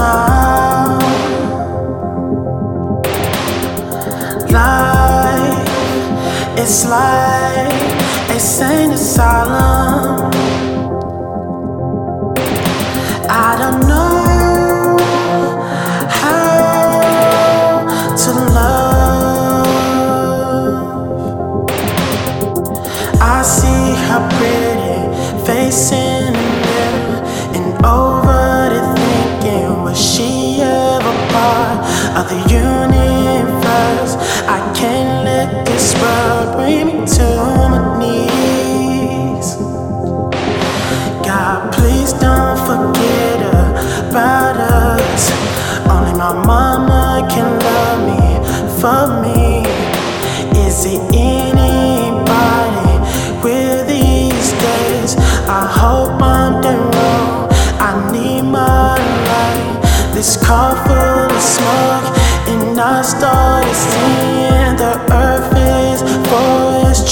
smile. Life, it's like a sane asylum. I don't know how to love. I see her pretty face the universe? I can't let this world bring me to my knees.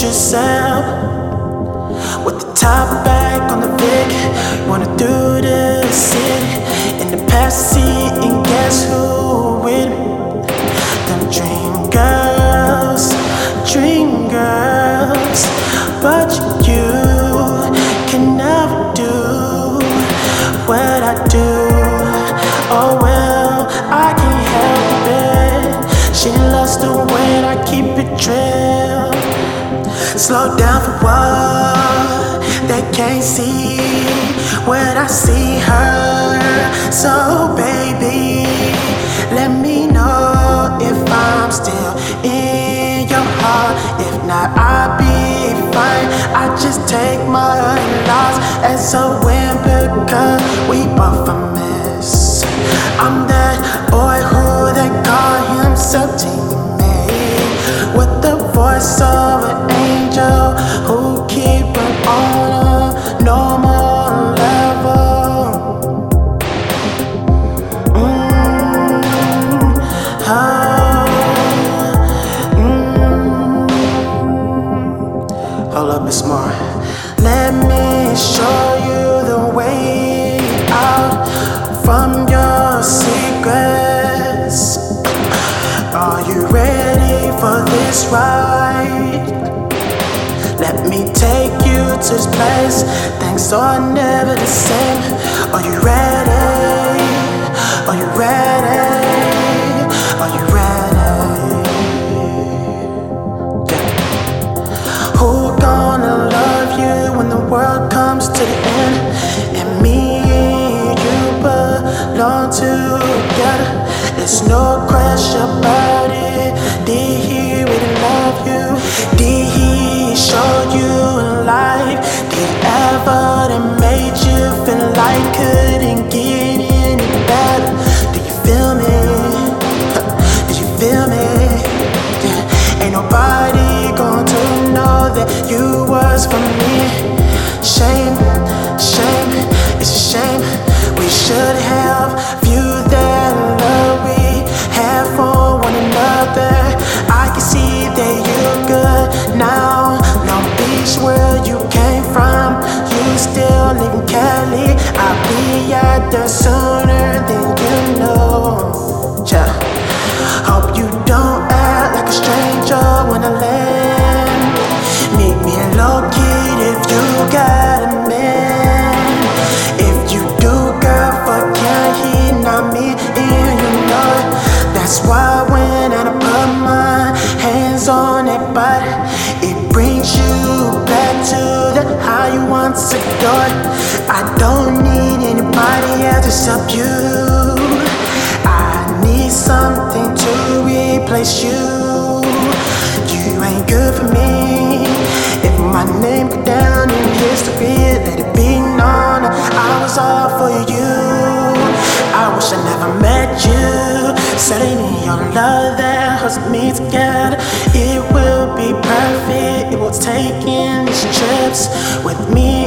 Sound. With the top back on the Vic, wanna do the city in the past seat, and guess who with me? Them dream girls, dream girls, but you can never do what I do. Oh Slow down for what they can't see when I see her. So, baby, let me know if I'm still in your heart. If not, I'll be fine. I just take my loss as a win because we both a mess. I'm that boy who they call himself teammate Hold up, it's more. Let me show you the way out from your secrets. Are you ready for this ride? Let me take you to this place. Things are never the same. Are you ready? Are you ready? There's no question about it. Did he really love you? Did he show you in life? Did ever that made you feel like couldn't get any better? Do you feel me? Did you feel me? Yeah. Ain't nobody going to know that you was for me. Shame, shame, it's a shame. We should have still in Cali. I'll be at the sooner anybody else except you. I need something to replace you. You ain't good for me. If my name go down in history, let it be known I was all for you. I wish I never met you. Setting your love that holds me together. It will be perfect. It will take in these trips with me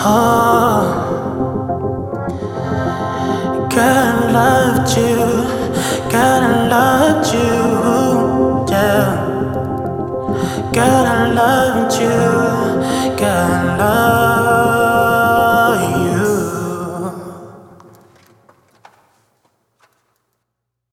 Oh, girl, I loved you. God, I loved you. Yeah. Girl, I loved you. God, I loved